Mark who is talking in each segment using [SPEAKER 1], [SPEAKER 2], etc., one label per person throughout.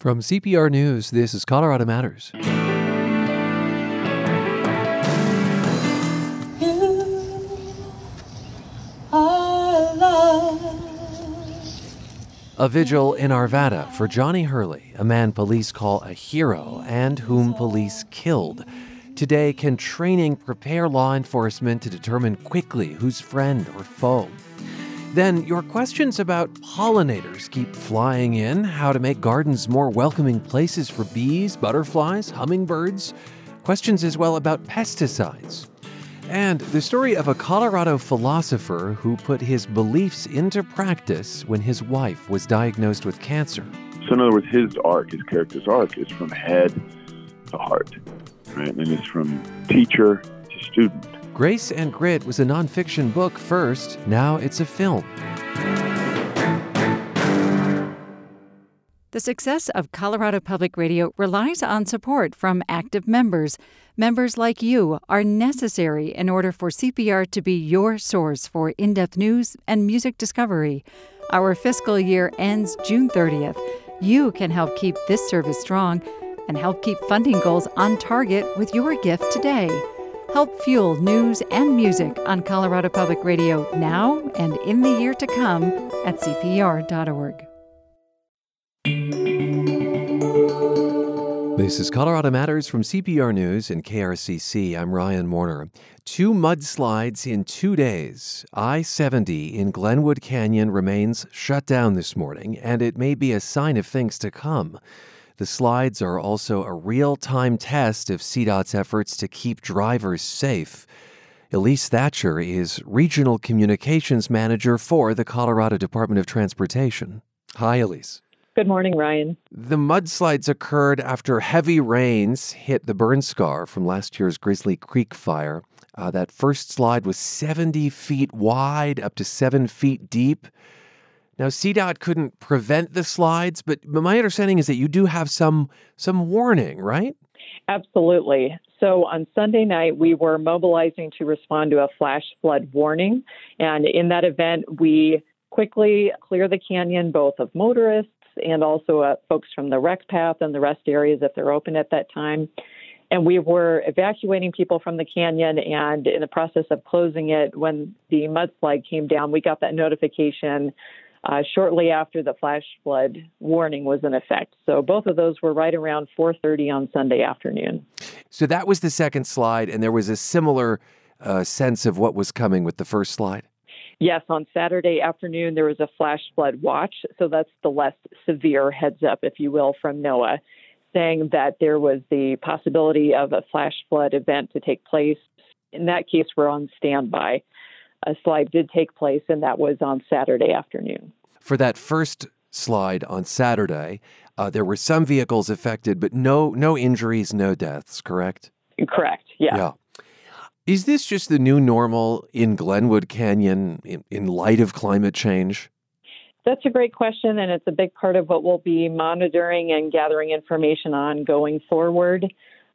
[SPEAKER 1] From CPR News, this is Colorado Matters. A vigil in Arvada for Johnny Hurley, a man police call a hero and whom police killed. Today, can training prepare law enforcement to determine quickly who's friend or foe? Then, your questions about pollinators keep flying in, how to make gardens more welcoming places for bees, butterflies, hummingbirds. Questions as well about pesticides. And the story of a Colorado philosopher who put his beliefs into practice when his wife was diagnosed with cancer.
[SPEAKER 2] So, in other words, his arc, his character's arc, is from head to heart, right? And it's from teacher to student.
[SPEAKER 1] Grace and Grit was a nonfiction book first, now it's a film.
[SPEAKER 3] The success of Colorado Public Radio relies on support from active members. Members like you are necessary in order for CPR to be your source for in depth news and music discovery. Our fiscal year ends June 30th. You can help keep this service strong and help keep funding goals on target with your gift today. Help fuel news and music on Colorado Public Radio now and in the year to come at CPR.org.
[SPEAKER 1] This is Colorado Matters from CPR News and KRCC. I'm Ryan Warner. Two mudslides in two days. I 70 in Glenwood Canyon remains shut down this morning, and it may be a sign of things to come. The slides are also a real time test of CDOT's efforts to keep drivers safe. Elise Thatcher is Regional Communications Manager for the Colorado Department of Transportation. Hi, Elise.
[SPEAKER 4] Good morning, Ryan.
[SPEAKER 1] The mudslides occurred after heavy rains hit the burn scar from last year's Grizzly Creek fire. Uh, that first slide was 70 feet wide, up to seven feet deep. Now, CDOT couldn't prevent the slides, but my understanding is that you do have some some warning, right?
[SPEAKER 4] Absolutely. So on Sunday night, we were mobilizing to respond to a flash flood warning, and in that event, we quickly clear the canyon both of motorists and also uh, folks from the rec path and the rest areas if they're open at that time. And we were evacuating people from the canyon, and in the process of closing it, when the mudslide came down, we got that notification uh, shortly after the flash flood warning was in effect. So both of those were right around 4:30 on Sunday afternoon.
[SPEAKER 1] So that was the second slide, and there was a similar uh, sense of what was coming with the first slide.
[SPEAKER 4] Yes, on Saturday afternoon there was a flash flood watch, so that's the less severe heads up, if you will, from NOAA, saying that there was the possibility of a flash flood event to take place. In that case, we're on standby a slide did take place, and that was on Saturday afternoon.
[SPEAKER 1] For that first slide on Saturday, uh, there were some vehicles affected, but no no injuries, no deaths. Correct.
[SPEAKER 4] Correct. Yeah.
[SPEAKER 1] Yeah. Is this just the new normal in Glenwood Canyon in, in light of climate change?
[SPEAKER 4] That's a great question, and it's a big part of what we'll be monitoring and gathering information on going forward.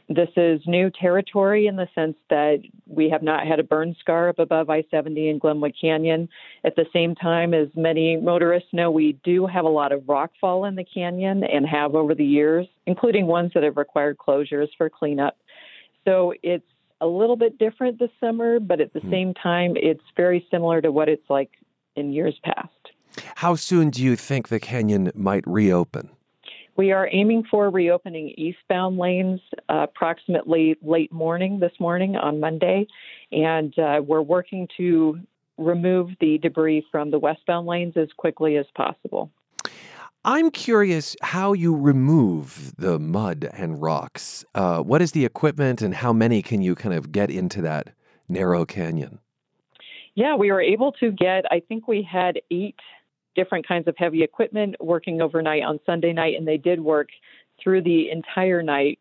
[SPEAKER 4] This is new territory in the sense that we have not had a burn scar up above I 70 in Glenwood Canyon. At the same time, as many motorists know, we do have a lot of rockfall in the canyon and have over the years, including ones that have required closures for cleanup. So it's a little bit different this summer, but at the mm-hmm. same time, it's very similar to what it's like in years past.
[SPEAKER 1] How soon do you think the canyon might reopen?
[SPEAKER 4] We are aiming for reopening eastbound lanes uh, approximately late morning this morning on Monday, and uh, we're working to remove the debris from the westbound lanes as quickly as possible.
[SPEAKER 1] I'm curious how you remove the mud and rocks. Uh, what is the equipment, and how many can you kind of get into that narrow canyon?
[SPEAKER 4] Yeah, we were able to get, I think we had eight different kinds of heavy equipment working overnight on Sunday night, and they did work through the entire night.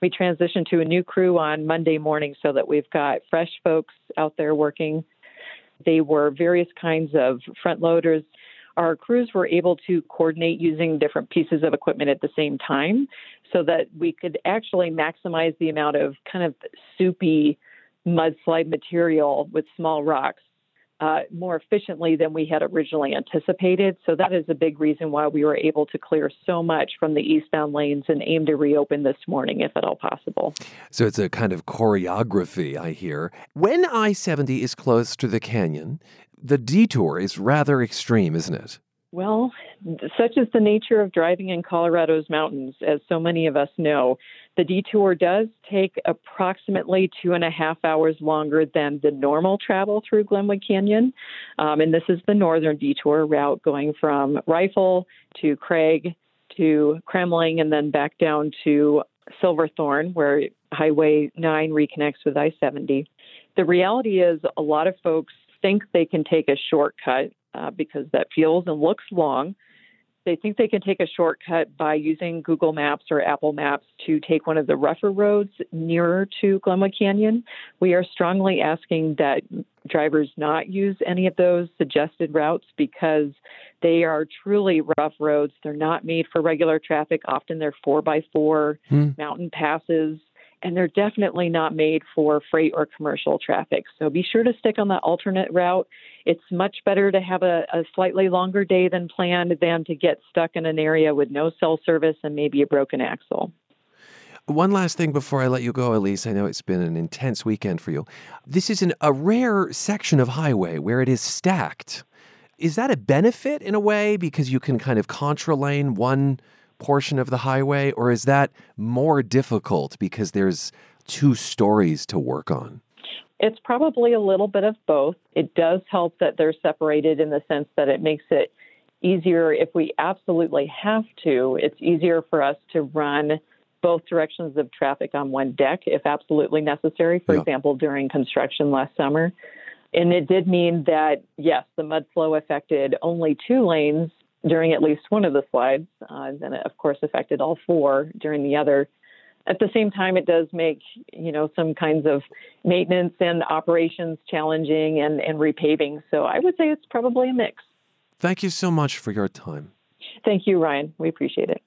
[SPEAKER 4] We transitioned to a new crew on Monday morning so that we've got fresh folks out there working. They were various kinds of front loaders. Our crews were able to coordinate using different pieces of equipment at the same time so that we could actually maximize the amount of kind of soupy mudslide material with small rocks uh, more efficiently than we had originally anticipated. So that is a big reason why we were able to clear so much from the eastbound lanes and aim to reopen this morning, if at all possible.
[SPEAKER 1] So it's a kind of choreography, I hear. When I 70 is close to the canyon, the detour is rather extreme, isn't it?
[SPEAKER 4] Well, such is the nature of driving in Colorado's mountains, as so many of us know. The detour does take approximately two and a half hours longer than the normal travel through Glenwood Canyon. Um, and this is the northern detour route going from Rifle to Craig to Kremmling and then back down to Silverthorne, where Highway 9 reconnects with I 70. The reality is, a lot of folks think they can take a shortcut uh, because that feels and looks long. They think they can take a shortcut by using Google Maps or Apple Maps to take one of the rougher roads nearer to Glenwood Canyon. We are strongly asking that drivers not use any of those suggested routes because they are truly rough roads. They're not made for regular traffic. Often they're four by four hmm. mountain passes and they're definitely not made for freight or commercial traffic. So be sure to stick on that alternate route. It's much better to have a, a, slightly longer day than planned than to get stuck in an area with no cell service and maybe a broken axle.
[SPEAKER 1] One last thing before I let you go, Elise. I know it's been an intense weekend for you. This is an, a rare section of highway where it is stacked. Is that a benefit in a way because you can kind of contralane one portion of the highway, or is that more difficult because there's two stories to work on?
[SPEAKER 4] It's probably a little bit of both. It does help that they're separated in the sense that it makes it easier if we absolutely have to. It's easier for us to run both directions of traffic on one deck if absolutely necessary, for yeah. example, during construction last summer. And it did mean that, yes, the mud flow affected only two lanes during at least one of the slides. Uh, and it, of course, affected all four during the other. At the same time, it does make you know some kinds of maintenance and operations challenging and, and repaving. So I would say it's probably a mix.
[SPEAKER 1] Thank you so much for your time.
[SPEAKER 4] Thank you, Ryan. We appreciate it.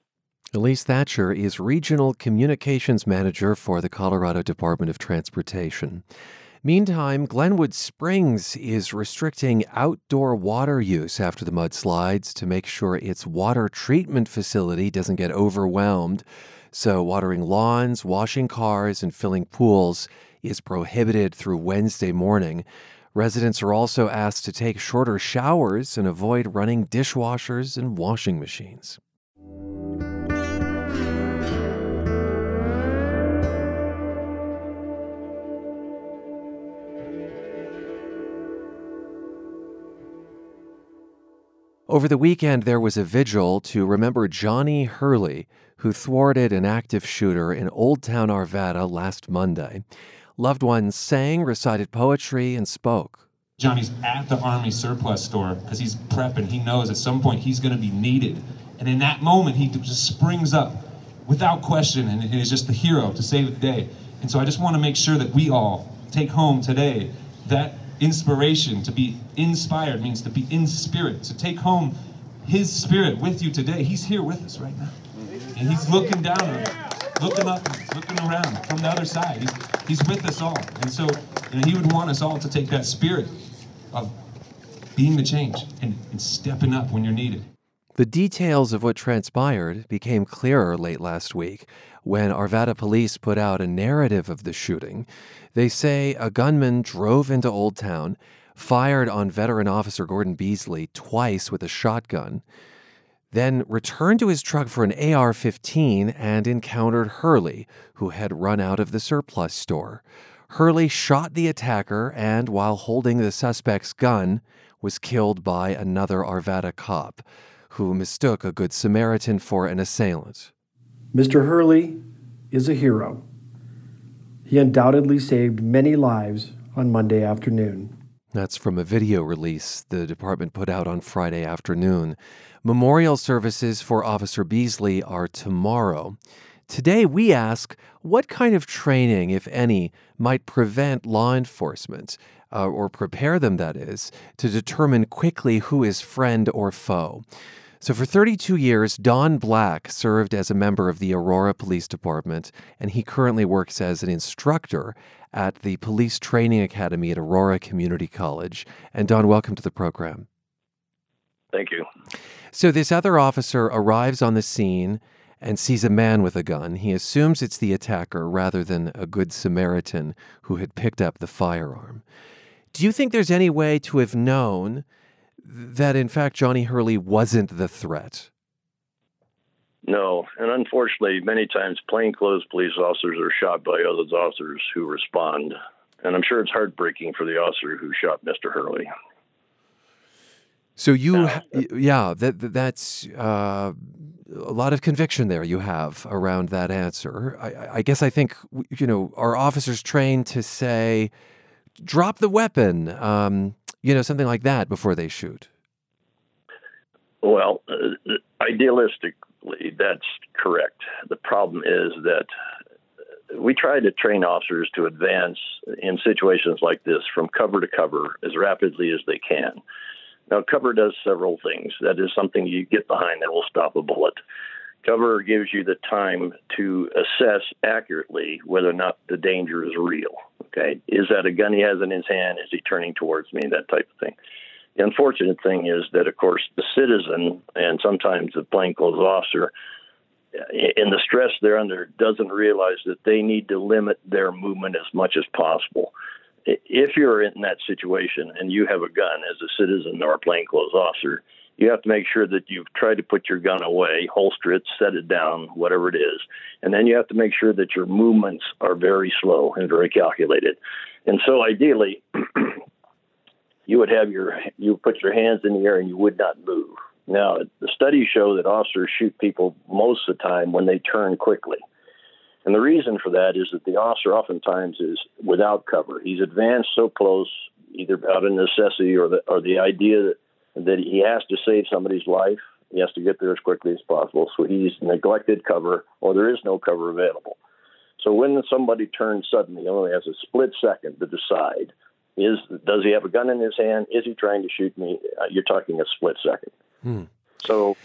[SPEAKER 1] Elise Thatcher is Regional Communications Manager for the Colorado Department of Transportation. Meantime, Glenwood Springs is restricting outdoor water use after the mudslides to make sure its water treatment facility doesn't get overwhelmed. So, watering lawns, washing cars, and filling pools is prohibited through Wednesday morning. Residents are also asked to take shorter showers and avoid running dishwashers and washing machines. Over the weekend, there was a vigil to remember Johnny Hurley, who thwarted an active shooter in Old Town Arvada last Monday. Loved ones sang, recited poetry, and spoke.
[SPEAKER 5] Johnny's at the Army surplus store because he's prepping. He knows at some point he's going to be needed. And in that moment, he just springs up without question and is just the hero to save the day. And so I just want to make sure that we all take home today that inspiration. To be inspired means to be in spirit, to take home his spirit with you today. He's here with us right now. And he's looking down, on us, looking up, looking around from the other side. He's, he's with us all. And so you know, he would want us all to take that spirit of being the change and, and stepping up when you're needed.
[SPEAKER 1] The details of what transpired became clearer late last week when Arvada police put out a narrative of the shooting. They say a gunman drove into Old Town, fired on veteran officer Gordon Beasley twice with a shotgun, then returned to his truck for an AR 15 and encountered Hurley, who had run out of the surplus store. Hurley shot the attacker and, while holding the suspect's gun, was killed by another Arvada cop who mistook a Good Samaritan for an assailant.
[SPEAKER 6] Mr. Hurley is a hero. He undoubtedly saved many lives on Monday afternoon.
[SPEAKER 1] That's from a video release the department put out on Friday afternoon. Memorial services for Officer Beasley are tomorrow. Today, we ask what kind of training, if any, might prevent law enforcement, uh, or prepare them, that is, to determine quickly who is friend or foe. So, for 32 years, Don Black served as a member of the Aurora Police Department, and he currently works as an instructor at the Police Training Academy at Aurora Community College. And, Don, welcome to the program.
[SPEAKER 7] Thank you.
[SPEAKER 1] So, this other officer arrives on the scene and sees a man with a gun. He assumes it's the attacker rather than a good Samaritan who had picked up the firearm. Do you think there's any way to have known that, in fact, Johnny Hurley wasn't the threat?
[SPEAKER 7] No, and unfortunately, many times plainclothes police officers are shot by other officers who respond. And I'm sure it's heartbreaking for the officer who shot Mr. Hurley.
[SPEAKER 1] So you, yeah, that that's uh, a lot of conviction there you have around that answer. I, I, guess I think you know our officers trained to say, "Drop the weapon," um, you know, something like that before they shoot.
[SPEAKER 7] Well, uh, idealistically, that's correct. The problem is that we try to train officers to advance in situations like this from cover to cover as rapidly as they can. Now, cover does several things. That is something you get behind that will stop a bullet. Cover gives you the time to assess accurately whether or not the danger is real. Okay, is that a gun he has in his hand? Is he turning towards me? That type of thing. The unfortunate thing is that, of course, the citizen and sometimes the plainclothes officer, uh, in the stress they're under, doesn't realize that they need to limit their movement as much as possible if you're in that situation and you have a gun as a citizen or a plainclothes officer, you have to make sure that you've tried to put your gun away, holster it, set it down, whatever it is. And then you have to make sure that your movements are very slow and very calculated. And so ideally, you would have your you put your hands in the air and you would not move. Now, the studies show that officers shoot people most of the time when they turn quickly. And the reason for that is that the officer oftentimes is without cover. He's advanced so close, either out of necessity or the, or the idea that, that he has to save somebody's life. He has to get there as quickly as possible. So he's neglected cover, or there is no cover available. So when somebody turns suddenly, he only has a split second to decide: is does he have a gun in his hand? Is he trying to shoot me? Uh, you're talking a split second. Hmm. So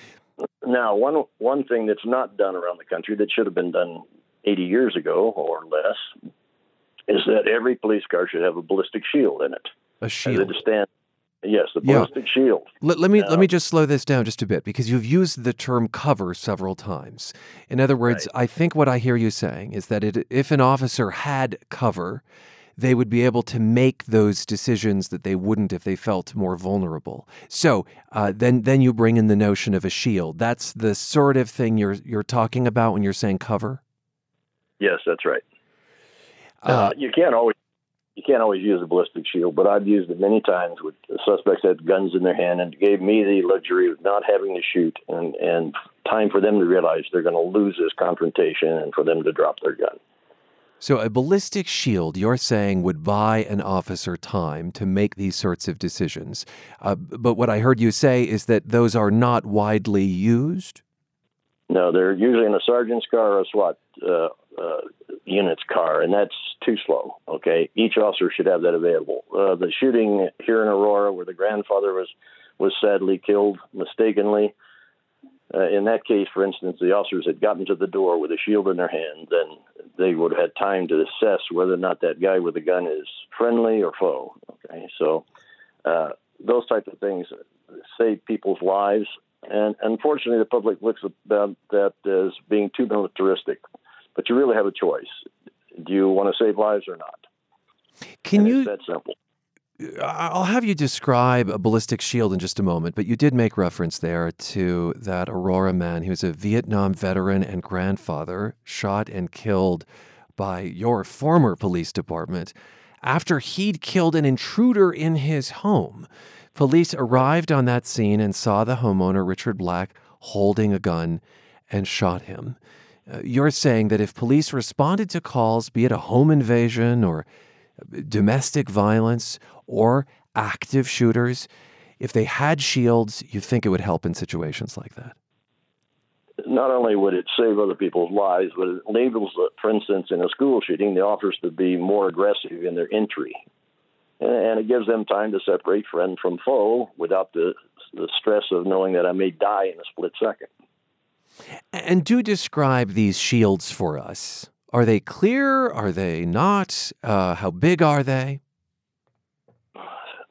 [SPEAKER 7] now, one one thing that's not done around the country that should have been done 80 years ago or less is that every police car should have a ballistic shield in it.
[SPEAKER 1] A shield.
[SPEAKER 7] stand. Yes, the ballistic yeah. shield.
[SPEAKER 1] Let, let me now, let me just slow this down just a bit because you've used the term cover several times. In other words, right. I think what I hear you saying is that it, if an officer had cover, they would be able to make those decisions that they wouldn't if they felt more vulnerable. So uh, then, then you bring in the notion of a shield. That's the sort of thing you're you're talking about when you're saying cover.
[SPEAKER 7] Yes, that's right. Uh, uh, you can't always you can't always use a ballistic shield, but I've used it many times with suspects that had guns in their hand and gave me the luxury of not having to shoot and and time for them to realize they're going to lose this confrontation and for them to drop their gun.
[SPEAKER 1] So, a ballistic shield, you're saying, would buy an officer time to make these sorts of decisions. Uh, but what I heard you say is that those are not widely used?
[SPEAKER 7] No, they're usually in a sergeant's car or a SWAT uh, uh, unit's car, and that's too slow. Okay, each officer should have that available. Uh, the shooting here in Aurora, where the grandfather was was sadly killed mistakenly. Uh, in that case, for instance, the officers had gotten to the door with a shield in their hand, then they would have had time to assess whether or not that guy with the gun is friendly or foe. Okay, so uh, those type of things save people's lives, and unfortunately, the public looks that, that as being too militaristic. But you really have a choice. Do you want to save lives or not?
[SPEAKER 1] Can
[SPEAKER 7] and
[SPEAKER 1] you?
[SPEAKER 7] that simple.
[SPEAKER 1] I'll have you describe a ballistic shield in just a moment, but you did make reference there to that Aurora man. Was a Vietnam veteran and grandfather, shot and killed by your former police department after he'd killed an intruder in his home. Police arrived on that scene and saw the homeowner, Richard Black, holding a gun and shot him. Uh, you're saying that if police responded to calls, be it a home invasion or domestic violence or active shooters, if they had shields, you think it would help in situations like that?
[SPEAKER 7] Not only would it save other people's lives, but it enables, uh, for instance, in a school shooting, the officers to be more aggressive in their entry. And it gives them time to separate friend from foe without the the stress of knowing that I may die in a split second.
[SPEAKER 1] And do describe these shields for us. Are they clear? Are they not? Uh, how big are they?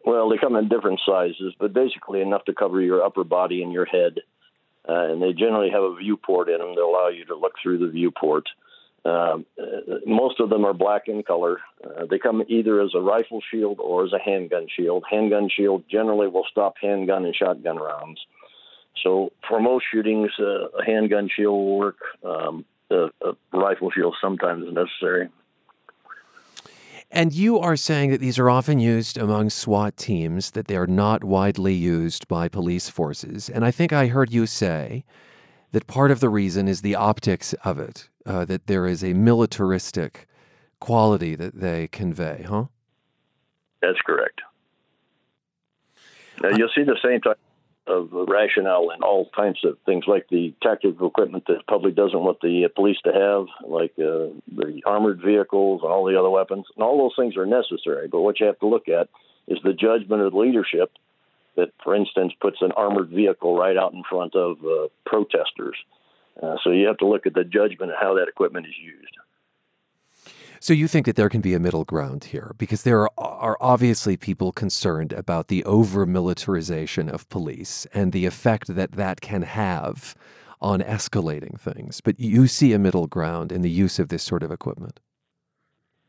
[SPEAKER 7] Well, they come in different sizes, but basically enough to cover your upper body and your head. Uh, and they generally have a viewport in them that allow you to look through the viewport. Um, uh, most of them are black in color. Uh, they come either as a rifle shield or as a handgun shield. Handgun shield generally will stop handgun and shotgun rounds. So for most shootings, uh, a handgun shield will work. Um, a, a rifle shield sometimes is necessary.
[SPEAKER 1] And you are saying that these are often used among SWAT teams, that they are not widely used by police forces. And I think I heard you say that part of the reason is the optics of it, uh, that there is a militaristic quality that they convey, huh?
[SPEAKER 7] That's correct. Now, you'll see the same type of rationale in all kinds of things, like the tactical equipment that the public doesn't want the police to have, like uh, the armored vehicles and all the other weapons. And all those things are necessary. But what you have to look at is the judgment of the leadership that, for instance, puts an armored vehicle right out in front of uh, protesters. Uh, so you have to look at the judgment of how that equipment is used.
[SPEAKER 1] So you think that there can be a middle ground here because there are, are obviously people concerned about the over militarization of police and the effect that that can have on escalating things. But you see a middle ground in the use of this sort of equipment.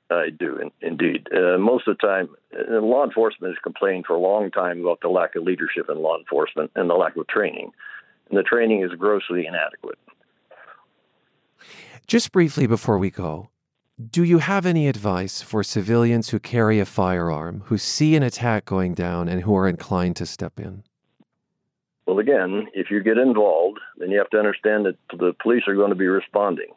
[SPEAKER 7] I do, in, indeed. Uh, most of the time, uh, law enforcement has complained for a long time about the lack of leadership in law enforcement and the lack of training. And the training is grossly inadequate.
[SPEAKER 1] Just briefly before we go, do you have any advice for civilians who carry a firearm, who see an attack going down, and who are inclined to step in?
[SPEAKER 7] Well, again, if you get involved, then you have to understand that the police are going to be responding.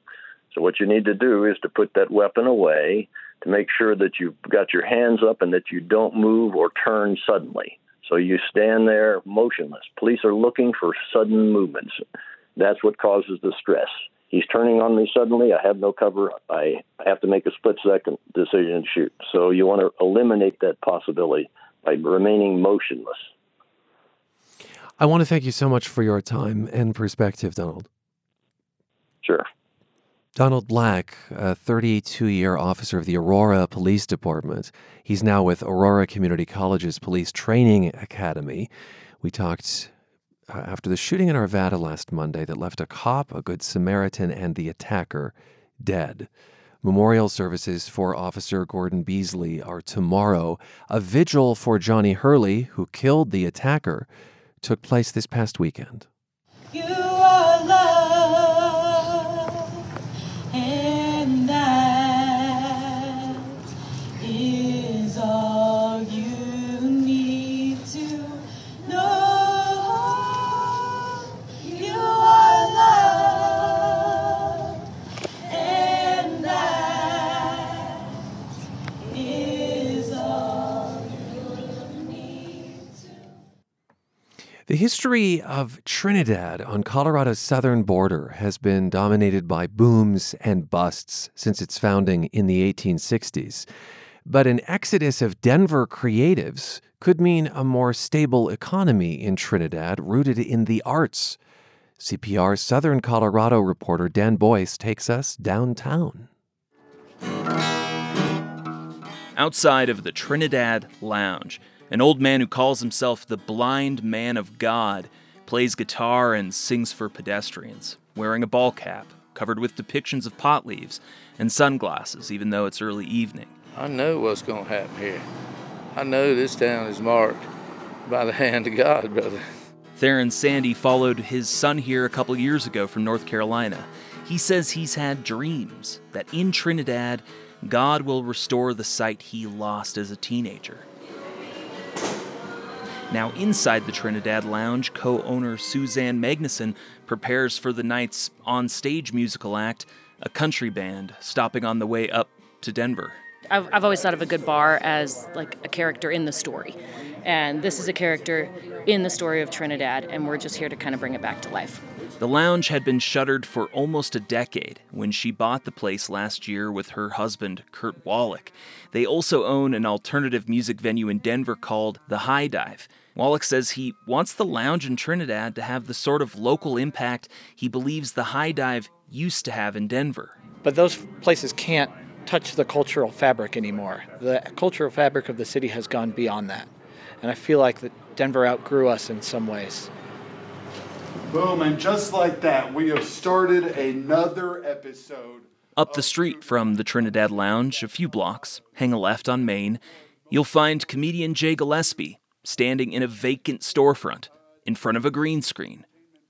[SPEAKER 7] So, what you need to do is to put that weapon away, to make sure that you've got your hands up and that you don't move or turn suddenly. So, you stand there motionless. Police are looking for sudden movements. That's what causes the stress he's turning on me suddenly. I have no cover. I have to make a split second decision and shoot. So you want to eliminate that possibility by remaining motionless.
[SPEAKER 1] I want to thank you so much for your time and perspective, Donald.
[SPEAKER 7] Sure.
[SPEAKER 1] Donald Black, a 32 year officer of the Aurora Police Department. He's now with Aurora Community College's Police Training Academy. We talked uh, after the shooting in Arvada last Monday that left a cop, a Good Samaritan, and the attacker dead. Memorial services for Officer Gordon Beasley are tomorrow. A vigil for Johnny Hurley, who killed the attacker, took place this past weekend. The history of Trinidad on Colorado's southern border has been dominated by booms and busts since its founding in the 1860s. But an exodus of Denver creatives could mean a more stable economy in Trinidad rooted in the arts. CPR Southern Colorado reporter Dan Boyce takes us downtown.
[SPEAKER 8] Outside of the Trinidad Lounge, an old man who calls himself the Blind Man of God plays guitar and sings for pedestrians, wearing a ball cap covered with depictions of pot leaves and sunglasses, even though it's early evening.
[SPEAKER 9] I know what's going to happen here. I know this town is marked by the hand of God, brother.
[SPEAKER 8] Theron Sandy followed his son here a couple years ago from North Carolina. He says he's had dreams that in Trinidad, God will restore the sight he lost as a teenager. Now, inside the Trinidad Lounge, co owner Suzanne Magnuson prepares for the night's on stage musical act, a country band stopping on the way up to Denver.
[SPEAKER 10] I've, I've always thought of a good bar as like a character in the story. And this is a character in the story of Trinidad, and we're just here to kind of bring it back to life.
[SPEAKER 8] The lounge had been shuttered for almost a decade when she bought the place last year with her husband, Kurt Wallach. They also own an alternative music venue in Denver called The High Dive. Wallach says he wants the lounge in Trinidad to have the sort of local impact he believes the high dive used to have in Denver.
[SPEAKER 11] But those places can't touch the cultural fabric anymore. The cultural fabric of the city has gone beyond that. And I feel like that Denver outgrew us in some ways.
[SPEAKER 12] Boom, and just like that, we have started another episode.
[SPEAKER 8] Up the street from the Trinidad Lounge, a few blocks, hang a left on Main, you'll find comedian Jay Gillespie standing in a vacant storefront in front of a green screen,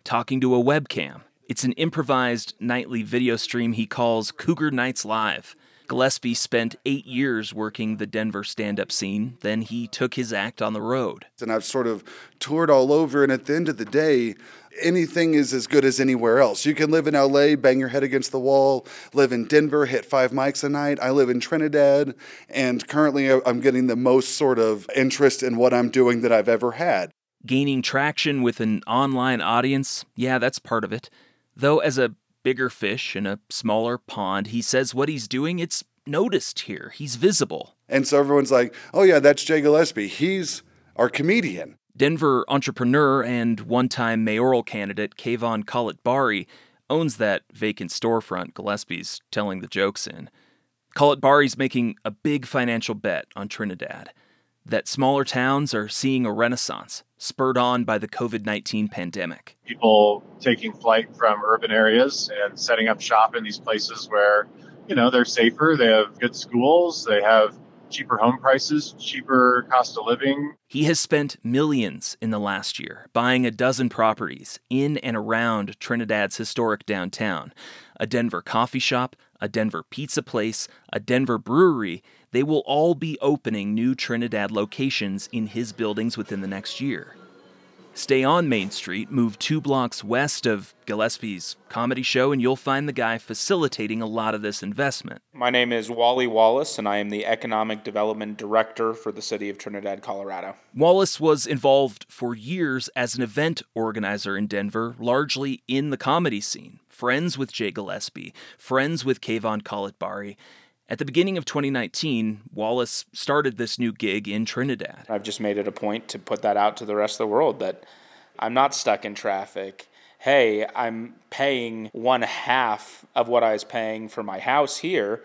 [SPEAKER 8] talking to a webcam. It's an improvised nightly video stream he calls Cougar Nights Live. Gillespie spent eight years working the Denver stand up scene. Then he took his act on the road.
[SPEAKER 12] And I've sort of toured all over, and at the end of the day, anything is as good as anywhere else. You can live in LA, bang your head against the wall, live in Denver, hit five mics a night. I live in Trinidad, and currently uh, I'm getting the most sort of interest in what I'm doing that I've ever had.
[SPEAKER 8] Gaining traction with an online audience, yeah, that's part of it. Though, as a bigger fish in a smaller pond, he says what he's doing, it's noticed here. He's visible.
[SPEAKER 12] And so everyone's like, oh, yeah, that's Jay Gillespie. He's our comedian.
[SPEAKER 8] Denver entrepreneur and one time mayoral candidate Kayvan Khalatbari owns that vacant storefront Gillespie's telling the jokes in. Khalatbari's making a big financial bet on Trinidad that smaller towns are seeing a renaissance, spurred on by the COVID 19 pandemic.
[SPEAKER 13] People taking flight from urban areas and setting up shop in these places where, you know, they're safer, they have good schools, they have cheaper home prices, cheaper cost of living.
[SPEAKER 8] He has spent millions in the last year buying a dozen properties in and around Trinidad's historic downtown a Denver coffee shop, a Denver pizza place, a Denver brewery. They will all be opening new Trinidad locations in his buildings within the next year. Stay on Main Street, move two blocks west of Gillespie's comedy show, and you'll find the guy facilitating a lot of this investment.
[SPEAKER 14] My name is Wally Wallace, and I am the Economic Development Director for the City of Trinidad, Colorado.
[SPEAKER 8] Wallace was involved for years as an event organizer in Denver, largely in the comedy scene. Friends with Jay Gillespie, friends with Kayvan Khalatbari, at the beginning of 2019, Wallace started this new gig in Trinidad.
[SPEAKER 14] I've just made it a point to put that out to the rest of the world that I'm not stuck in traffic. Hey, I'm paying one half of what I was paying for my house here,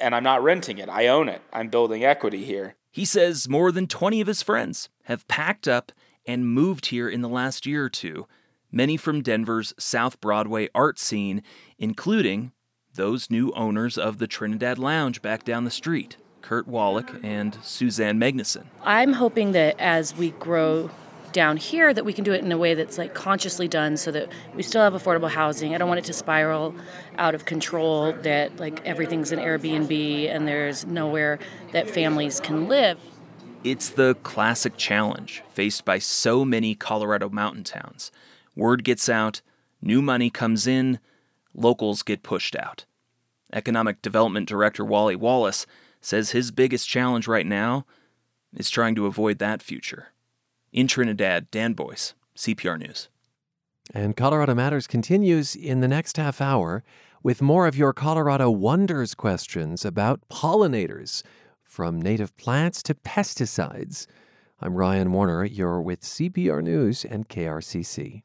[SPEAKER 14] and I'm not renting it. I own it. I'm building equity here.
[SPEAKER 8] He says more than 20 of his friends have packed up and moved here in the last year or two, many from Denver's South Broadway art scene, including those new owners of the Trinidad Lounge back down the street, Kurt Wallach and Suzanne Magnuson.
[SPEAKER 10] I'm hoping that as we grow down here that we can do it in a way that's like consciously done so that we still have affordable housing. I don't want it to spiral out of control that like everything's an Airbnb and there's nowhere that families can live.
[SPEAKER 8] It's the classic challenge faced by so many Colorado mountain towns. Word gets out, new money comes in, locals get pushed out. Economic Development Director Wally Wallace says his biggest challenge right now is trying to avoid that future. In Trinidad, Dan Boyce, CPR News.
[SPEAKER 1] And Colorado Matters continues in the next half hour with more of your Colorado Wonders questions about pollinators, from native plants to pesticides. I'm Ryan Warner. You're with CPR News and KRCC.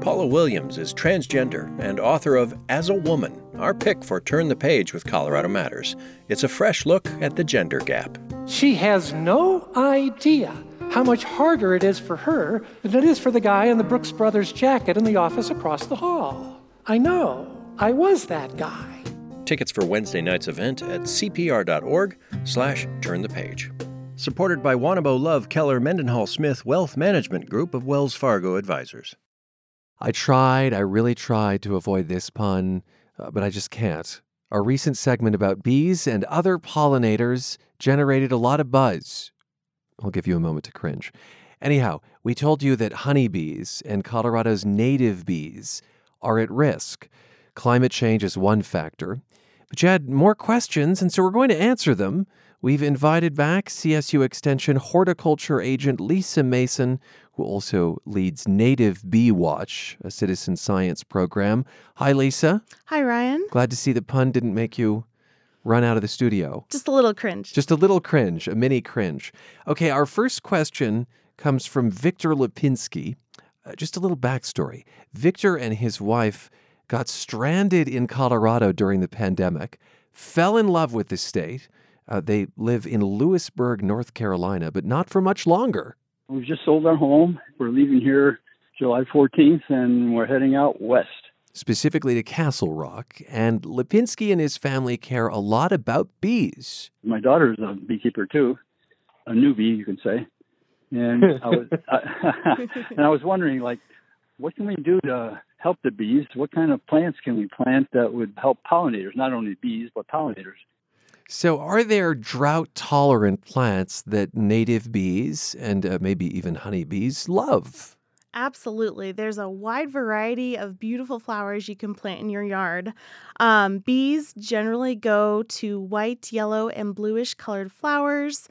[SPEAKER 15] Paula Williams is transgender and author of As a Woman, our pick for Turn the Page with Colorado Matters. It's a fresh look at the gender gap.
[SPEAKER 16] She has no idea how much harder it is for her than it is for the guy in the Brooks Brothers jacket in the office across the hall. I know. I was that guy.
[SPEAKER 15] Tickets for Wednesday night's event at cpr.org slash turn the page. Supported by Wanabo Love Keller Mendenhall Smith Wealth Management Group of Wells Fargo Advisors.
[SPEAKER 1] I tried, I really tried to avoid this pun, uh, but I just can't. Our recent segment about bees and other pollinators generated a lot of buzz. I'll give you a moment to cringe. Anyhow, we told you that honeybees and Colorado's native bees are at risk. Climate change is one factor. But you had more questions, and so we're going to answer them. We've invited back CSU Extension horticulture agent Lisa Mason, who also leads Native Bee Watch, a citizen science program. Hi, Lisa.
[SPEAKER 17] Hi, Ryan.
[SPEAKER 1] Glad to see the pun didn't make you run out of the studio.
[SPEAKER 17] Just a little cringe.
[SPEAKER 1] Just a little cringe, a mini cringe. Okay, our first question comes from Victor Lipinski. Uh, just a little backstory. Victor and his wife got stranded in Colorado during the pandemic, fell in love with the state. Uh, they live in Louisburg, North Carolina, but not for much longer.
[SPEAKER 18] We've just sold our home. We're leaving here July 14th and we're heading out west.
[SPEAKER 1] Specifically to Castle Rock, and Lipinski and his family care a lot about bees.
[SPEAKER 18] My daughter's a beekeeper too, a newbie, you can say. And I was, I, and I was wondering, like, what can we do to help the bees? What kind of plants can we plant that would help pollinators, not only bees, but pollinators?
[SPEAKER 1] So, are there drought tolerant plants that native bees and uh, maybe even honeybees love?
[SPEAKER 17] Absolutely. There's a wide variety of beautiful flowers you can plant in your yard. Um, bees generally go to white, yellow, and bluish colored flowers.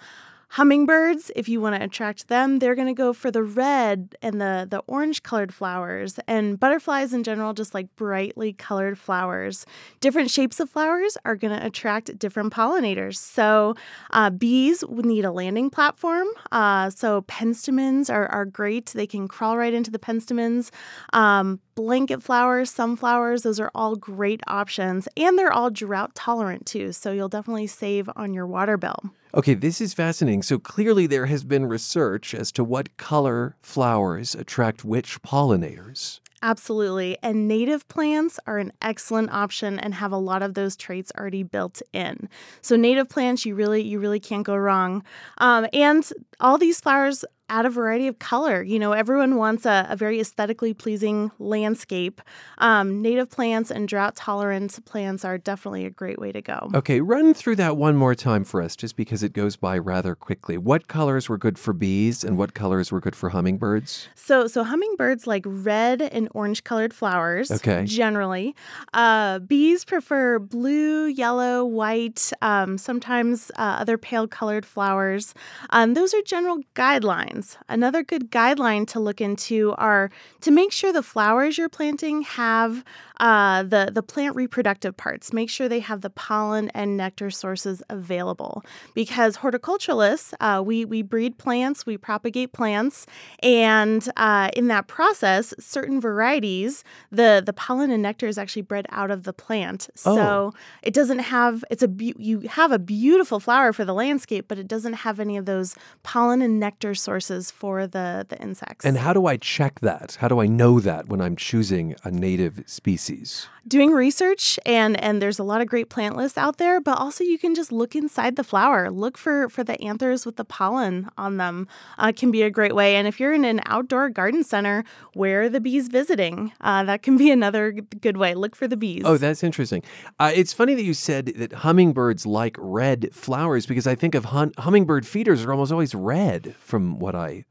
[SPEAKER 17] Hummingbirds, if you want to attract them, they're going to go for the red and the, the orange colored flowers. And butterflies in general just like brightly colored flowers. Different shapes of flowers are going to attract different pollinators. So, uh, bees would need a landing platform. Uh, so, penstemons are, are great. They can crawl right into the penstemons. Um, blanket flowers, sunflowers, those are all great options. And they're all drought tolerant too. So, you'll definitely save on your water bill.
[SPEAKER 1] Okay, this is fascinating. So clearly, there has been research as to what color flowers attract which pollinators.
[SPEAKER 17] Absolutely. And native plants are an excellent option and have a lot of those traits already built in. So native plants, you really, you really can't go wrong. Um, and all these flowers add a variety of color. You know, everyone wants a, a very aesthetically pleasing landscape. Um, native plants and drought tolerant plants are definitely a great way to go.
[SPEAKER 1] Okay, run through that one more time for us, just because it goes by rather quickly. What colors were good for bees and what colors were good for hummingbirds?
[SPEAKER 17] So, so hummingbirds like red and orange colored flowers.
[SPEAKER 1] Okay.
[SPEAKER 17] Generally, uh, bees prefer blue, yellow, white, um, sometimes uh, other pale colored flowers. Um, those are general guidelines guidelines. Another good guideline to look into are to make sure the flowers you're planting have uh, the, the plant reproductive parts. Make sure they have the pollen and nectar sources available because horticulturalists, uh, we, we breed plants, we propagate plants, and uh, in that process, certain varieties, the, the pollen and nectar is actually bred out of the plant. So
[SPEAKER 1] Oh.
[SPEAKER 17] it doesn't have, it's a, beau- you have a beautiful flower for the landscape, but it doesn't have any of those pollen and nectar sources for the, the insects.
[SPEAKER 1] And how do I check that? How do I know that when I'm choosing a native species?
[SPEAKER 17] doing research and and there's a lot of great plant lists out there but also you can just look inside the flower look for for the anthers with the pollen on them uh, can be a great way and if you're in an outdoor garden center where are the bees visiting uh, that can be another good way look for the bees
[SPEAKER 1] Oh, that's interesting. Uh, it's funny that you said that hummingbirds like red flowers because I think of hummingbird feeders are almost always red from what I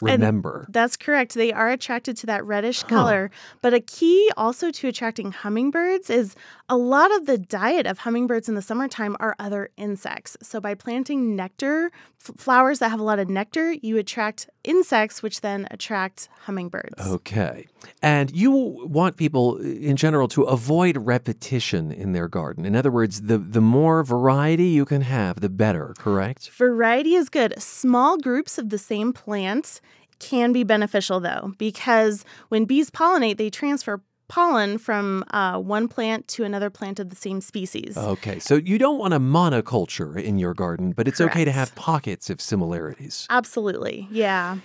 [SPEAKER 17] And
[SPEAKER 1] remember.
[SPEAKER 17] that's correct. They are attracted to that reddish color. But a key also to attracting hummingbirds is a lot of the diet of hummingbirds in the summertime are other insects. So by planting nectar, f- flowers that have a lot of nectar, you attract insects, which then attract hummingbirds.
[SPEAKER 1] Okay. And you want people in general to avoid repetition in their garden. In other words, the, the more variety you can have, the better, correct?
[SPEAKER 17] Variety is good. Small groups of the same plant can be beneficial though, because when bees pollinate, they transfer pollen from uh, one plant to another plant of the same species.
[SPEAKER 1] Okay. So you don't want a monoculture in your garden, but it's okay to have pockets of similarities.
[SPEAKER 17] Absolutely. Yeah.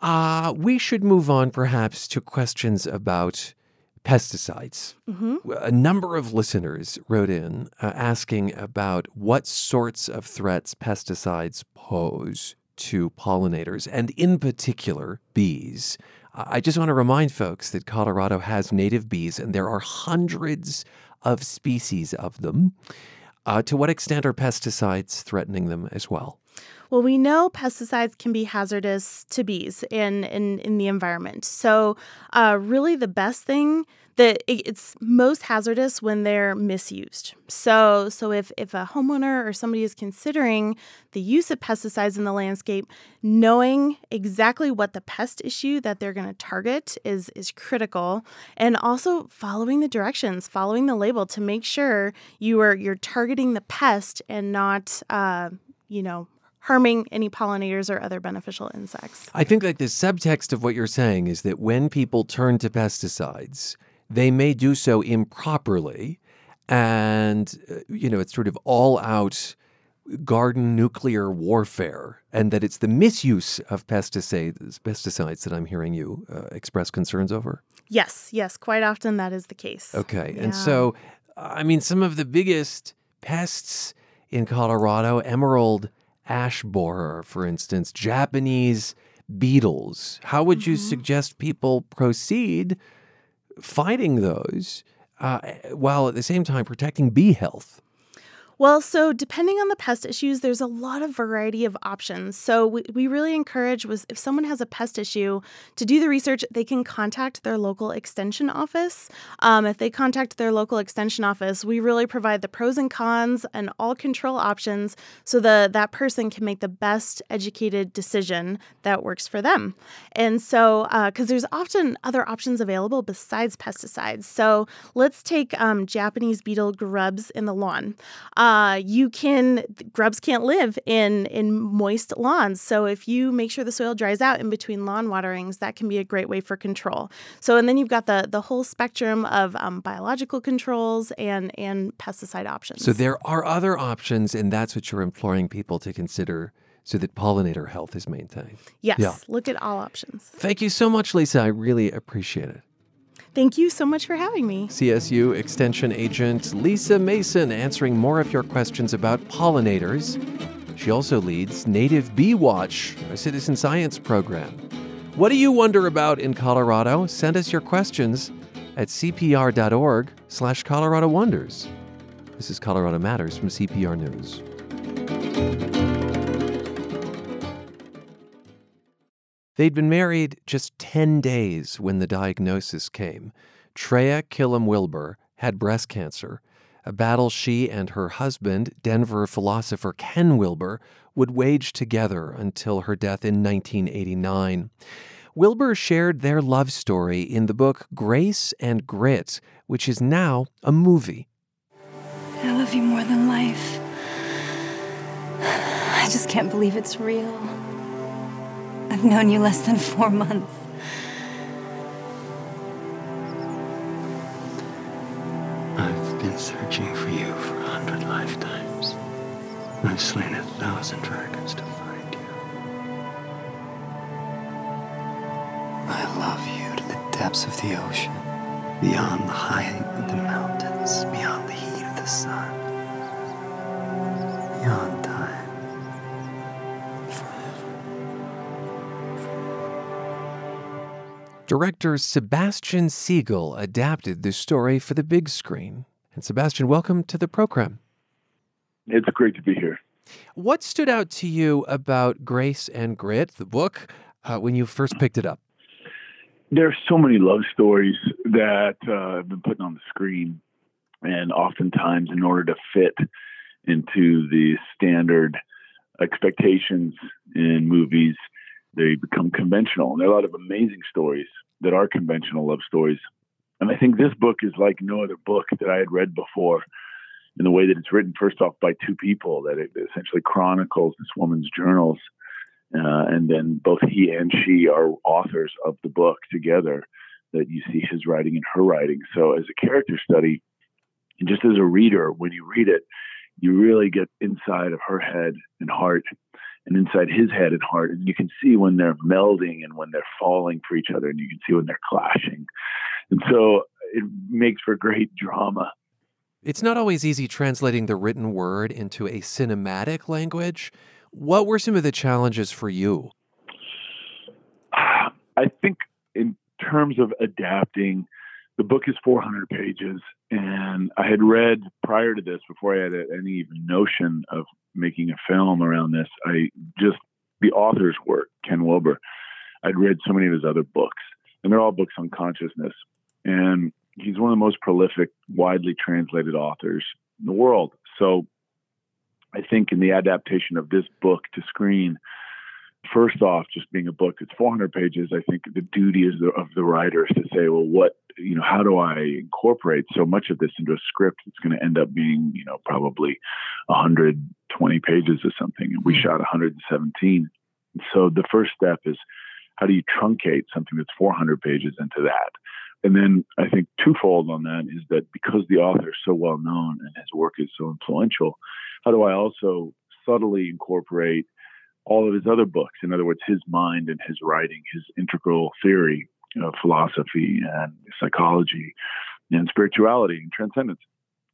[SPEAKER 1] Uh, we should move on perhaps to questions about pesticides.
[SPEAKER 17] Mhm.
[SPEAKER 1] A number of listeners wrote in uh, asking about what sorts of threats pesticides pose to pollinators, and in particular, bees. I just want to remind folks that Colorado has native bees, and there are hundreds of species of them. Uh, to what extent are pesticides threatening them as well?
[SPEAKER 17] Well, we know pesticides can be hazardous to bees in, in, in the environment. So, uh, really, the best thing that it's most hazardous when they're misused. So, so if, if a homeowner or somebody is considering the use of pesticides in the landscape, knowing exactly what the pest issue that they're going to target is is critical, and also following the directions, following the label to make sure you are you're targeting the pest and not, uh, you know, harming any pollinators or other beneficial insects.
[SPEAKER 1] I think like the subtext of what you're saying is that when people turn to pesticides, they may do so improperly and uh, you know it's sort of all out garden nuclear warfare and that it's the misuse of pesticides pesticides that I'm hearing you uh, express concerns over.
[SPEAKER 17] Yes, yes, quite often that is the case.
[SPEAKER 1] Okay.
[SPEAKER 17] Yeah.
[SPEAKER 1] And so I mean some of the biggest pests in Colorado, emerald ash borer, for instance, Japanese beetles. How would you
[SPEAKER 17] Mm-hmm.
[SPEAKER 1] suggest people proceed fighting those uh, while at the same time protecting bee health?
[SPEAKER 17] Well, so depending on the pest issues, there's a lot of variety of options. So we, we really encourage was if someone has a pest issue to do the research, they can contact their local extension office. Um, if they contact their local extension office, we really provide the pros and cons and all control options so the that person can make the best educated decision that works for them. And so, because there's often other options available besides pesticides. So let's take um, Japanese beetle grubs in the lawn. Uh, you can grubs can't live in in moist lawns. So if you make sure the soil dries out in between lawn waterings, that can be a great way for control. So and then you've got the the whole spectrum of um, biological controls and and pesticide options.
[SPEAKER 1] So there are other options, and that's what you're imploring people to consider so that pollinator health is maintained.
[SPEAKER 17] yes,
[SPEAKER 1] Yeah.
[SPEAKER 17] look at all options.
[SPEAKER 1] Thank you so much, Lisa. I really appreciate it.
[SPEAKER 17] Thank you so much for having me.
[SPEAKER 1] CSU Extension Agent Lisa Mason answering more of your questions about pollinators. She also leads Native Bee Watch, a citizen science program. What do you wonder about in Colorado? Send us your questions at cpr.org slash Colorado Wonders. This is Colorado Matters from CPR News. They'd been married just 10 days when the diagnosis came. Treya Killam Wilber had breast cancer, a battle she and her husband, Denver philosopher Ken Wilber, would wage together until her death in 1989. Wilber shared their love story in the book Grace and Grit, which is now a movie.
[SPEAKER 19] I love you more than life. I just can't believe it's real. I've known you less than four months.
[SPEAKER 20] I've been searching for you for a hundred lifetimes. I've slain a thousand dragons to find you. I love you to the depths of the ocean, beyond the height of the mountains, beyond the heat of the sun, beyond time.
[SPEAKER 1] Director Sebastian Siegel adapted this story for the big screen. And Sebastian, welcome to the program.
[SPEAKER 2] It's great to be here.
[SPEAKER 1] What stood out to you about Grace and Grit, the book, uh, when you first picked it up?
[SPEAKER 2] There are so many love stories that uh, have been put on the screen, and oftentimes, in order to fit into the standard expectations in movies, they become conventional. And there are a lot of amazing stories that are conventional love stories. And I think this book is like no other book that I had read before in the way that it's written, first off, by two people, that it essentially chronicles this woman's journals. Uh, and then both he and she are authors of the book together, that you see his writing and her writing. So, as a character study, and just as a reader, when you read it, you really get inside of her head and heart and inside his head and heart. And you can see when they're melding and when they're falling for each other, and you can see when they're clashing. And so it makes for great drama.
[SPEAKER 1] It's not always easy translating the written word into a cinematic language. What were some of the challenges for you?
[SPEAKER 2] I think, in terms of adapting, the book is 400 pages, And I had read prior to this, before I had any even notion of making a film around this, I just the author's work, Ken Wilber. I'd read so many of his other books, and they're all books on consciousness. And he's one of the most prolific, widely translated authors in the world. So I think in the adaptation of this book to screen, first off, just being a book it's 400 pages, I think the duty is the, of the writer is to say, well, what, you know, how do I incorporate so much of this into a script that's going to end up being, you know, probably 120 pages or something. And we mm-hmm. shot 117. So the first step is how do you truncate something that's 400 pages into that? And then I think twofold on that is that because the author is so well known and his work is so influential, how do I also subtly incorporate all of his other books? In other words, his mind and his writing, his integral theory of philosophy and psychology and spirituality and transcendence.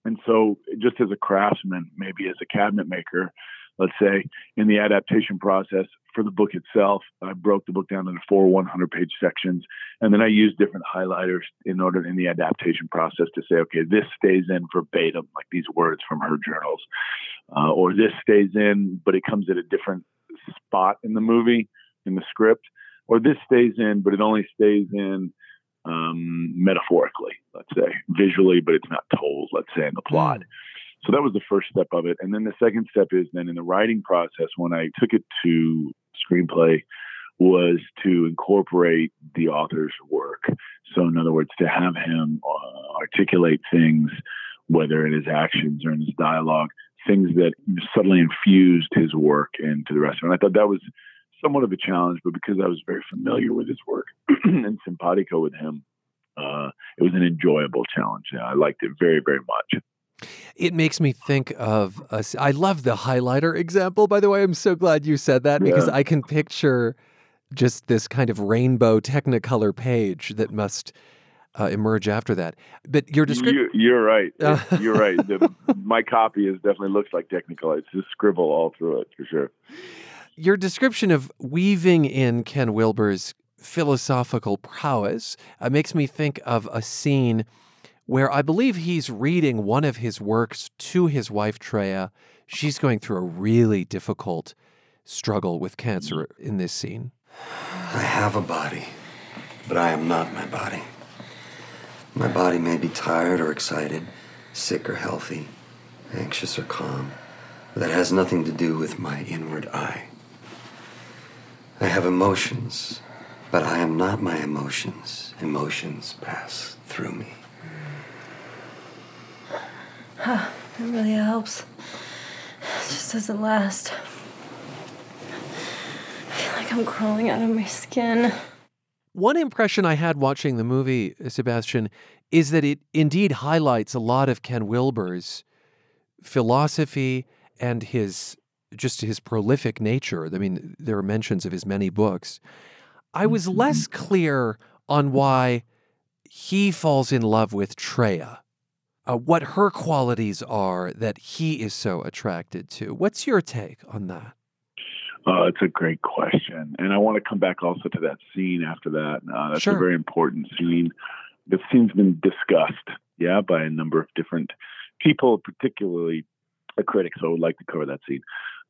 [SPEAKER 2] And so, just as a craftsman, maybe as a cabinet maker, let's say, in the adaptation process for the book itself, I broke the book down into four 100 page sections. And then I used different highlighters in order in the adaptation process to say, okay, this stays in verbatim, like these words from her journals, uh, or this stays in, but it comes at a different spot in the movie, in the script, or this stays in, but it only stays in um, metaphorically, let's say, visually, but it's not told, let's say, in the plot. Mm. So that was the first step of it. And then the second step is then in the writing process, when I took it to screenplay, was to incorporate the author's work. So, in other words, to have him uh, articulate things, whether in his actions or in his dialogue, things that suddenly infused his work into the rest of it. And I thought that was somewhat of a challenge, but because I was very familiar with his work and simpatico with him, uh, it was an enjoyable challenge. Yeah, I liked it very, very much.
[SPEAKER 1] It makes me think of a, I love the highlighter example. By the way, I'm so glad you said that because. I can picture just this kind of rainbow Technicolor page that must uh, emerge after that. But your description.
[SPEAKER 2] You, are right. you're right. The, my copy is definitely looks like technical. It's just scribble all through it for sure.
[SPEAKER 1] Your description of weaving in Ken Wilber's philosophical prowess uh, makes me think of a scene where I believe he's reading one of his works to his wife, Treya. She's going through a really difficult struggle with cancer in this scene.
[SPEAKER 20] I have a body, but I am not my body. My body may be tired or excited, sick or healthy, anxious or calm, but that has nothing to do with my inward I. I have emotions, but I am not my emotions. Emotions pass through me.
[SPEAKER 19] Huh, it really helps. It just doesn't last. I feel like I'm crawling out of my skin.
[SPEAKER 1] One impression I had watching the movie, Sebastian, is that it indeed highlights a lot of Ken Wilber's philosophy and his just his prolific nature. I mean, there are mentions of his many books. I was mm-hmm. less clear on why he falls in love with Treya uh, what her qualities are that he is so attracted to. What's your take on that?
[SPEAKER 2] Uh, it's a great question. And I want to come back also to that scene after that. Uh, that's sure. a very important scene. The scene's been discussed, yeah, by a number of different people, particularly a critic, so I would like to cover that scene.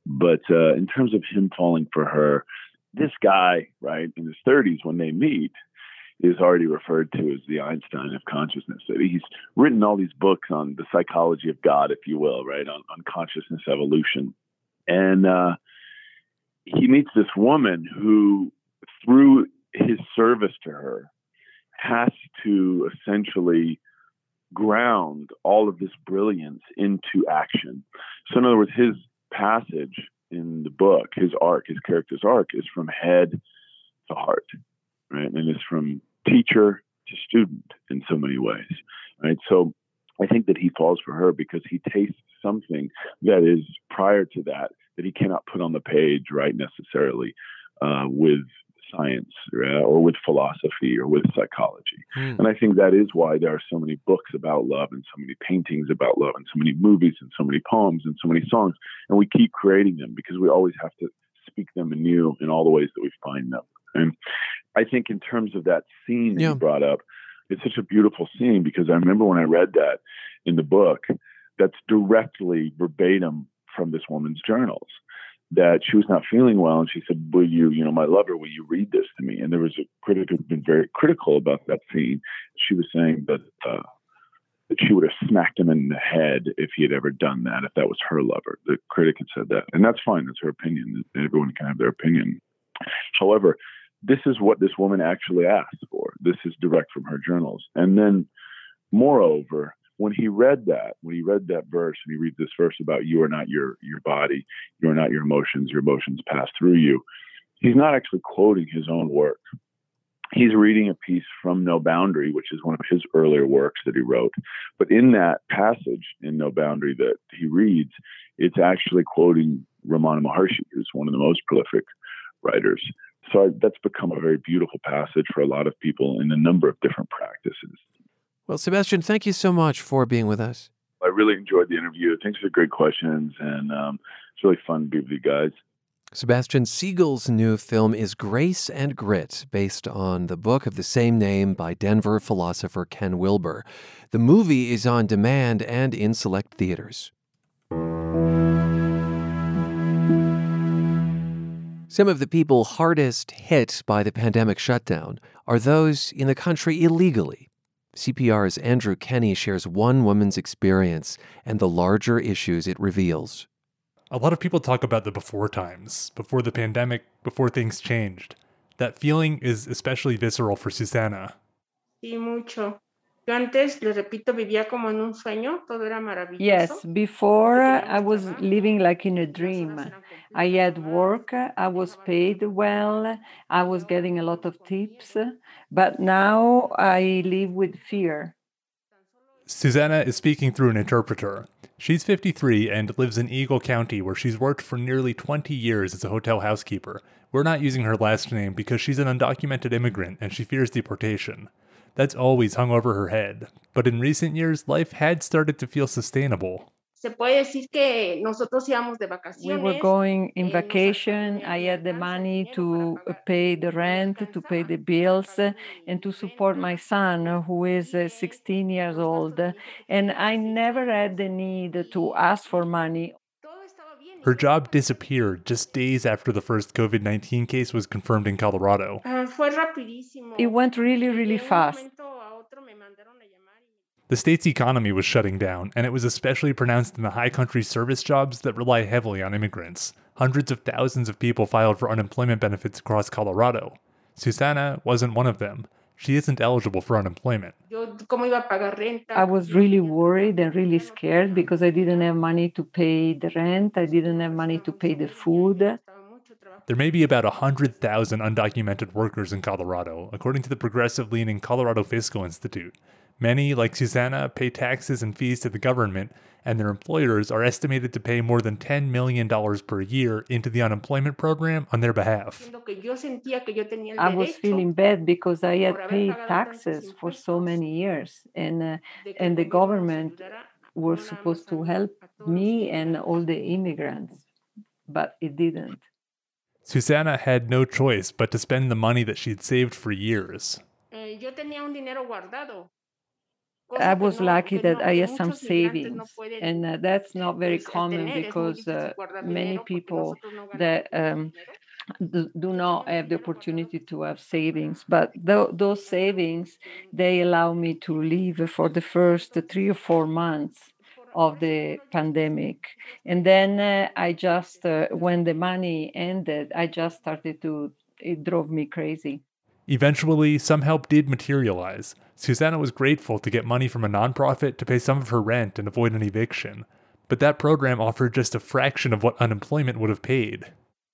[SPEAKER 2] But uh, in terms of him falling for her, this guy, right, in his 30s when they meet, is already referred to as the Einstein of consciousness. He's written all these books on the psychology of God, if you will, right, on, on consciousness evolution. And uh, he meets this woman who, through his service to her, has to essentially ground all of this brilliance into action. So, in other words, his passage in the book, his arc, his character's arc, is from head to heart, right? And it's from teacher to student in so many ways, right? So I think that he falls for her because he tastes something that is prior to that that he cannot put on the page, right? Necessarily uh, with science or with philosophy or with psychology. Mm. And I think that is why there are so many books about love and so many paintings about love and so many movies and so many poems and so many songs. And we keep creating them because we always have to speak them anew in all the ways that we find them. And I think in terms of that scene that yeah. you brought up, it's such a beautiful scene because I remember when I read that in the book, that's directly verbatim from this woman's journals that she was not feeling well and she said will you you know my lover will you read this to me? And there was a critic who'd been very critical about that scene. She was saying that uh, that she would have smacked him in the head if he had ever done that if that was her lover. The critic had said that and that's fine that's her opinion everyone can have their opinion. However this is what this woman actually asked for. This is direct from her journals. And then moreover when he read that, when he read that verse, and he reads this verse about you are not your your body, you are not your emotions, your emotions pass through you. He's not actually quoting his own work. He's reading a piece from No Boundary, which is one of his earlier works that he wrote. But in that passage in No Boundary that he reads, it's actually quoting Ramana Maharshi, who's one of the most prolific writers. So that's become a very beautiful passage for a lot of people in a number of different practices.
[SPEAKER 1] Well, Sebastian, thank you so much for being with us.
[SPEAKER 2] I really enjoyed the interview. Thanks for the great questions, and um, it's really fun to be with you guys.
[SPEAKER 1] Sebastian Siegel's new film is Grace and Grit, based on the book of the same name by Denver philosopher Ken Wilber. The movie is on demand and in select theaters. Some of the people hardest hit by the pandemic shutdown are those in the country illegally CPR's Andrew Kenny shares one woman's experience and the larger issues it reveals.
[SPEAKER 21] A lot of people talk about the before times, before the pandemic, before things changed. That feeling is especially visceral for Susana.
[SPEAKER 22] Sí, mucho. Yo antes, les repito, vivía como en un sueño, todo era maravilloso.
[SPEAKER 23] Yes, before I was living like in a dream. I had work, I was paid well, I was getting a lot of tips, but now I live with fear.
[SPEAKER 21] Susanna is speaking through an interpreter. She's 53 and lives in Eagle County, where she's worked for nearly 20 years as a hotel housekeeper. We're not using her last name because she's an undocumented immigrant and she fears deportation. That's always hung over her head. But in recent years, life had started to feel sustainable.
[SPEAKER 22] Se puede decir que nosotros íbamos de vacaciones.
[SPEAKER 23] We were going in vacation. I had the money to pay the rent, to pay the bills, eh, and to support my son, uh, who is uh, 16 years old. Uh, and I never had the need to ask for money.
[SPEAKER 21] Her job disappeared just days after the first COVID 19 case was confirmed in Colorado.
[SPEAKER 23] It went really, really fast.
[SPEAKER 21] The state's economy was shutting down, and it was especially pronounced in the high country service jobs that rely heavily on immigrants. Hundreds of thousands of people filed for unemployment benefits across Colorado. Susana wasn't one of them. She isn't eligible for unemployment.
[SPEAKER 23] I was really worried and really scared because I didn't have money to pay the rent, I didn't have money to pay the food.
[SPEAKER 21] There may be about 100,000 undocumented workers in Colorado, according to the progressive leaning Colorado Fiscal Institute. Many, like Susanna, pay taxes and fees to the government, and their employers are estimated to pay more than $10 million per year into the unemployment program on their behalf.
[SPEAKER 23] I was feeling bad because I had paid taxes for so many years, and, uh, and the government was supposed to help me and all the immigrants, but it didn't.
[SPEAKER 21] Susanna had no choice but to spend the money that she'd saved for years.
[SPEAKER 23] I was lucky that I had some savings, and uh, that's not very common because uh, many people that um, do, do, not have the opportunity to have savings. But th- those savings they allow me to live for the first three or four months of the pandemic, and then uh, I just uh, when the money ended, I just started to. It drove me crazy.
[SPEAKER 21] Eventually, some help did materialize. Susanna was grateful to get money from a nonprofit to pay some of her rent and avoid an eviction. But that program offered just a fraction of what unemployment would have paid.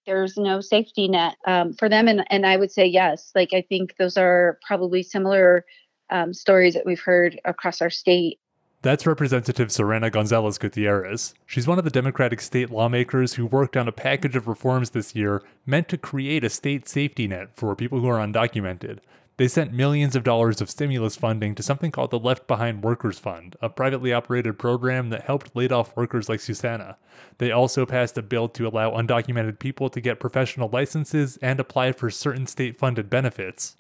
[SPEAKER 24] There's no safety net um, for them. And, and I would say yes. Like, I think those are probably similar um, stories that we've heard across our state.
[SPEAKER 21] That's Representative Serena Gonzales Gutierrez. She's one of the Democratic state lawmakers who worked on a package of reforms this year meant to create a state safety net for people who are undocumented. They sent millions of dollars of stimulus funding to something called the Left Behind Workers Fund, a privately operated program that helped laid off workers like Susanna. They also passed a bill to allow undocumented people to get professional licenses and apply for certain state funded benefits.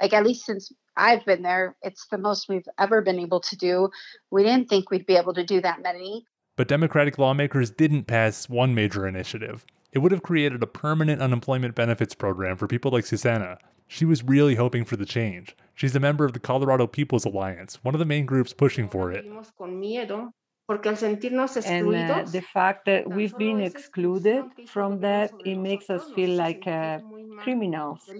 [SPEAKER 24] Like, at least since I've been there. It's the most we've ever been able to do. We didn't think we'd be able to do that many.
[SPEAKER 21] But Democratic lawmakers didn't pass one major initiative. It would have created a permanent unemployment benefits program for people like Susana. She was really hoping for the change. She's a member of the Colorado People's Alliance, one of the main groups pushing for it.
[SPEAKER 23] And uh, the fact that we've been excluded from that, it makes us feel like uh, criminals.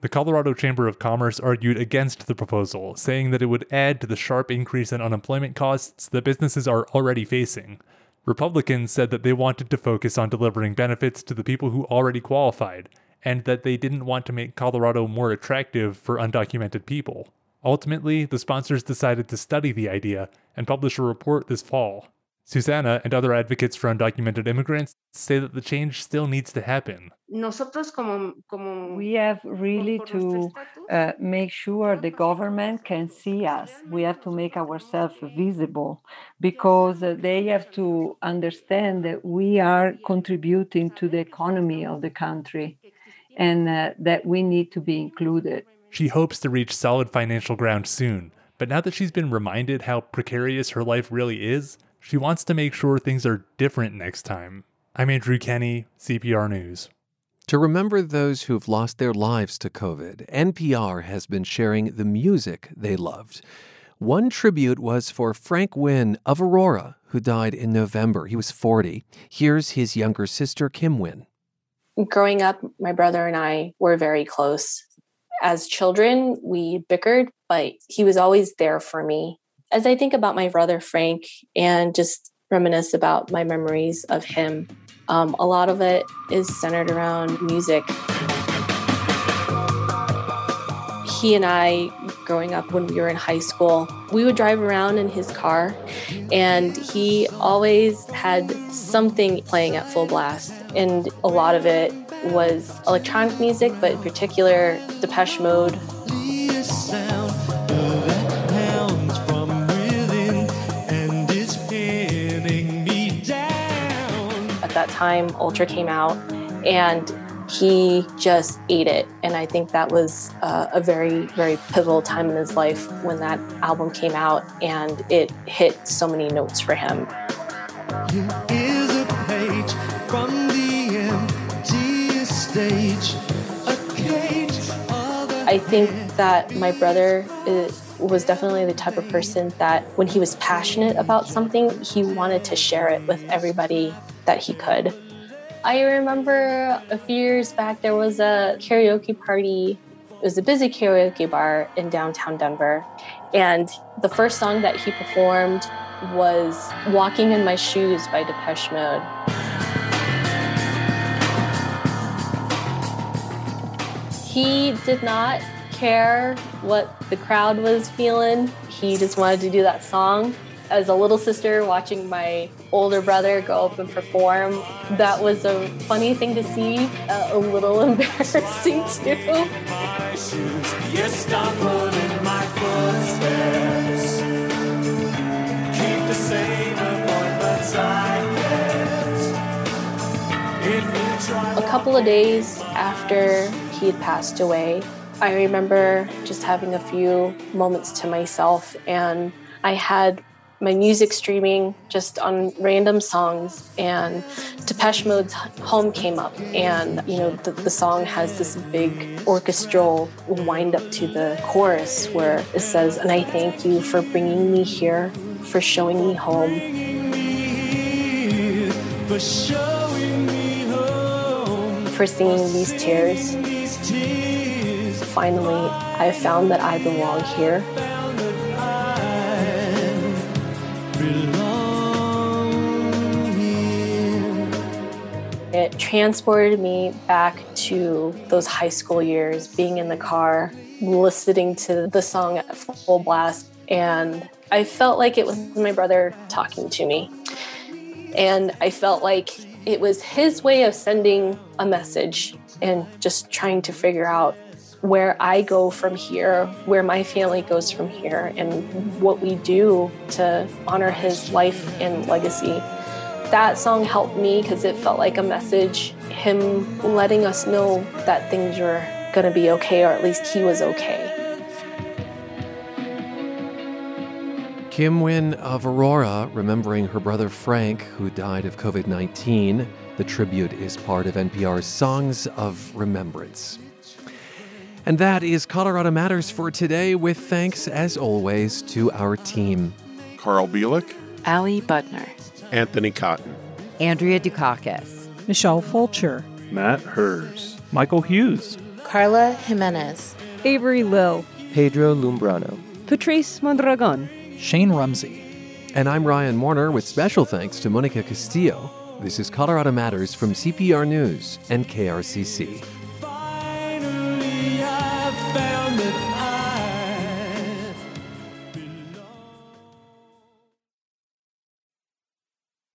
[SPEAKER 21] The Colorado Chamber of Commerce argued against the proposal, saying that it would add to the sharp increase in unemployment costs that businesses are already facing. Republicans said that they wanted to focus on delivering benefits to the people who already qualified, and that they didn't want to make Colorado more attractive for undocumented people. Ultimately, the sponsors decided to study the idea and publish a report this fall. Susana and other advocates for undocumented immigrants say that the change still needs to happen.
[SPEAKER 23] We have really to uh, make sure the government can see us. We have to make ourselves visible because uh, they have to understand that we are contributing to the economy of the country and uh, that we need to be included.
[SPEAKER 21] She hopes to reach solid financial ground soon, but now that she's been reminded how precarious her life really is, she wants to make sure things are different next time. I'm Andrew Kenny, CPR News.
[SPEAKER 1] To remember those who've lost their lives to COVID, NPR has been sharing the music they loved. One tribute was for Frank Wynn of Aurora, who died in November. He was 40. Here's his younger sister, Kim Wynn.
[SPEAKER 25] Growing up, my brother and I were very close. As children, we bickered, but he was always there for me as I think about my brother Frank and just reminisce about my memories of him, um, a lot of it is centered around music. He and I, growing up when we were in high school, we would drive around in his car, and he always had something playing at full blast. And a lot of it was electronic music, but in particular, Depeche Mode, that time, Ultra came out, and he just ate it. And I think that was uh, a very, very pivotal time in his life when that album came out and it hit so many notes for him. Stage, I think that my brother is, was definitely the type of person that when he was passionate about something, he wanted to share it with everybody that he could. I remember a few years back there was a karaoke party. It was a busy karaoke bar in downtown Denver. And the first song that he performed was Walking in My Shoes by Depeche Mode. He did not care what the crowd was feeling. He just wanted to do that song. As a little sister watching my older brother go up and perform, that was a funny thing to see, uh, a little embarrassing too. A couple of days after he had passed away, I remember just having a few moments to myself, and I had my music streaming just on random songs and Depeche Mode's Home came up and you know the, the song has this big orchestral wind up to the chorus where it says and I thank you for bringing me here for showing me home. For, for singing these tears. Finally I found that I belong here transported me back to those high school years, being in the car, listening to the song at full blast. And I felt like it was my brother talking to me. And I felt like it was his way of sending a message and just trying to figure out where I go from here, where my family goes from here, and what we do to honor his life and legacy that song helped me because it felt like a message, him letting us know that things were going to be okay, or at least he was okay.
[SPEAKER 1] Kim Wynn of Aurora, remembering her brother Frank, who died of COVID 19. The tribute is part of NPR's Songs of Remembrance. And that is Colorado Matters for today, with thanks, as always, to our team
[SPEAKER 26] Carl Bielek,
[SPEAKER 27] Ali Budner.
[SPEAKER 26] Anthony Cotton,
[SPEAKER 27] Andrea Dukakis,
[SPEAKER 28] Michelle Fulcher,
[SPEAKER 29] Matt Herz, Michael Hughes,
[SPEAKER 25] Carla Jimenez,
[SPEAKER 28] Avery Lill,
[SPEAKER 30] Pedro Lumbrano,
[SPEAKER 28] Patrice Mondragon,
[SPEAKER 11] Shane Rumsey.
[SPEAKER 1] And I'm Ryan Warner with special thanks to Monica Castillo. This is Colorado Matters from CPR News and KRCC.